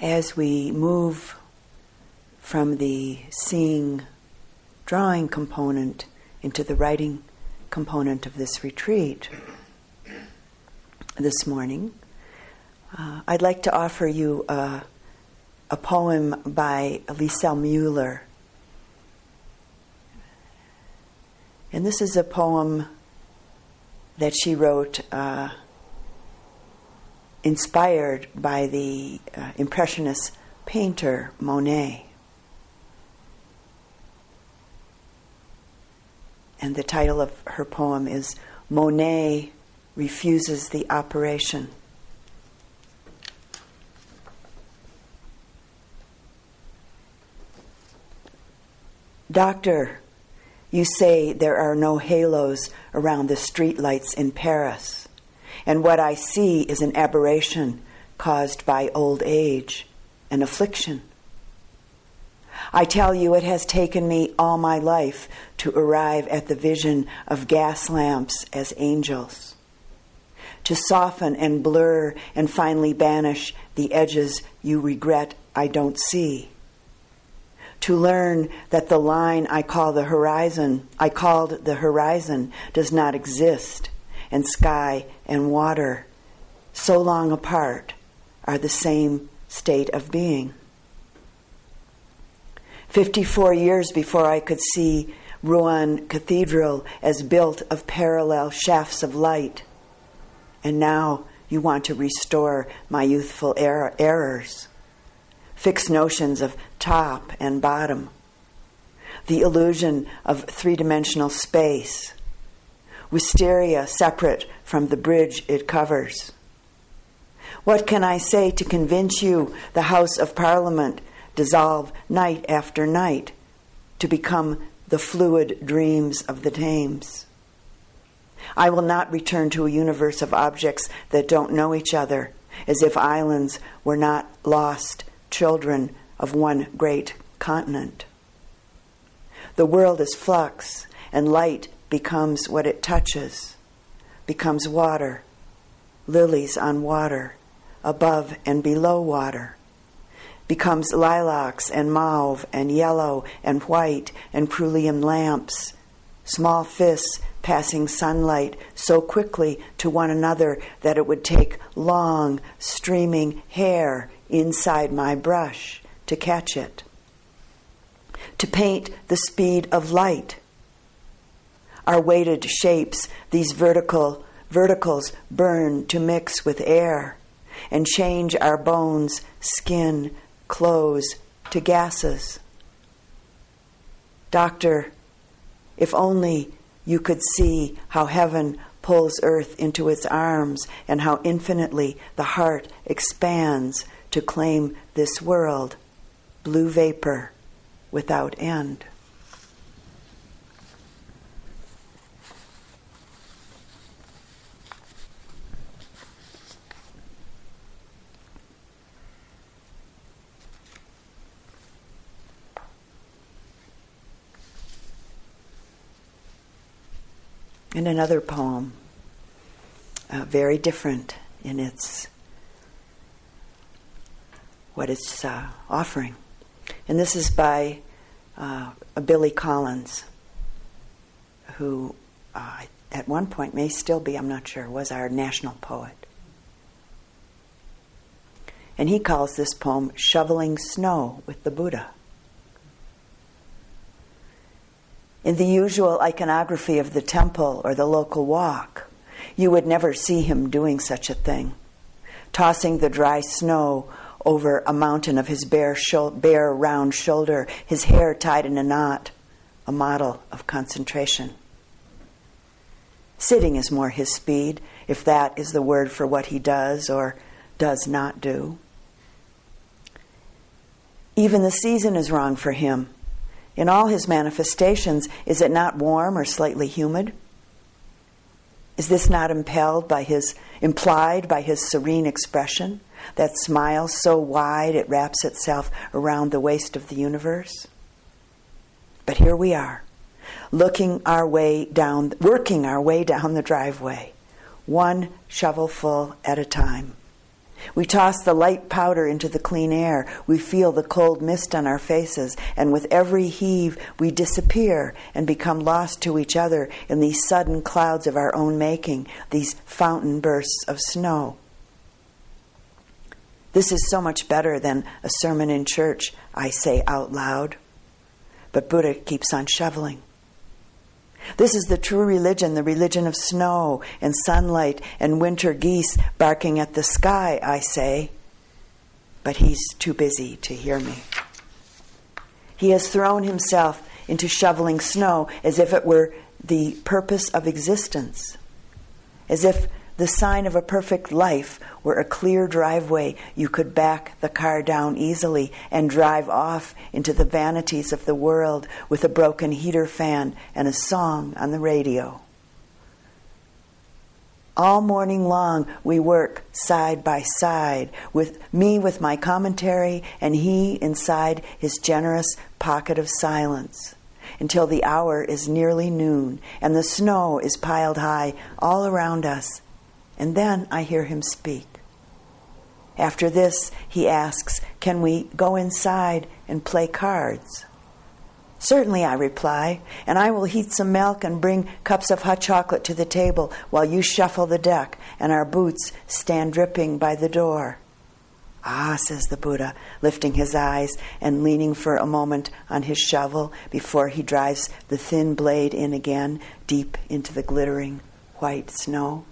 as we move from the seeing, drawing component into the writing component of this retreat this morning, uh, I'd like to offer you a, a poem by Lisel Mueller. And this is a poem that she wrote uh, inspired by the uh, Impressionist painter Monet. And the title of her poem is Monet Refuses the Operation. Doctor, you say there are no halos around the streetlights in Paris, and what I see is an aberration caused by old age, an affliction. I tell you, it has taken me all my life to arrive at the vision of gas lamps as angels, to soften and blur and finally banish the edges you regret I don't see to learn that the line I call the horizon, I called the horizon, does not exist, and sky and water, so long apart, are the same state of being. 54 years before I could see Rouen Cathedral as built of parallel shafts of light, and now you want to restore my youthful er- errors fixed notions of top and bottom, the illusion of three dimensional space, wisteria separate from the bridge it covers. What can I say to convince you the House of Parliament dissolve night after night to become the fluid dreams of the Thames? I will not return to a universe of objects that don't know each other, as if islands were not lost children of one great continent. The world is flux, and light becomes what it touches, becomes water, lilies on water, above and below water, becomes lilacs and mauve and yellow and white and cerulean lamps, small fists passing sunlight so quickly to one another that it would take long, streaming hair inside my brush to catch it. To paint the speed of light. Our weighted shapes, these vertical verticals burn to mix with air and change our bones, skin, clothes to gases. Doctor, if only you could see how heaven pulls earth into its arms and how infinitely the heart expands to claim this world, blue vapor without end. And another poem, uh, very different in its what it's uh, offering. And this is by uh, Billy Collins, who uh, at one point may still be, I'm not sure, was our national poet. And he calls this poem Shoveling Snow with the Buddha. In the usual iconography of the temple or the local Wok, you would never see him doing such a thing, tossing the dry snow over a mountain of his bare, bare round shoulder, his hair tied in a knot, a model of concentration. Sitting is more his speed, if that is the word for what he does or does not do. Even the season is wrong for him. In all his manifestations, is it not warm or slightly humid? Is this not impelled by his implied by his serene expression? that smile so wide it wraps itself around the waist of the universe. But here we are, looking our way down, working our way down the driveway, one shovelful at a time. We toss the light powder into the clean air. We feel the cold mist on our faces, and with every heave, we disappear and become lost to each other in these sudden clouds of our own making, these fountain bursts of snow. This is so much better than a sermon in church, I say out loud. But Buddha keeps on shoveling. This is the true religion, the religion of snow and sunlight and winter geese barking at the sky, I say. But he's too busy to hear me. He has thrown himself into shoveling snow as if it were the purpose of existence, as if the sign of a perfect life were a clear driveway you could back the car down easily and drive off into the vanities of the world with a broken heater fan and a song on the radio. All morning long, we work side by side, with me with my commentary and he inside his generous pocket of silence, until the hour is nearly noon and the snow is piled high all around us and then I hear him speak. After this, he asks, Can we go inside and play cards? Certainly, I reply, and I will heat some milk and bring cups of hot chocolate to the table while you shuffle the deck and our boots stand dripping by the door. Ah, says the Buddha, lifting his eyes and leaning for a moment on his shovel before he drives the thin blade in again deep into the glittering white snow.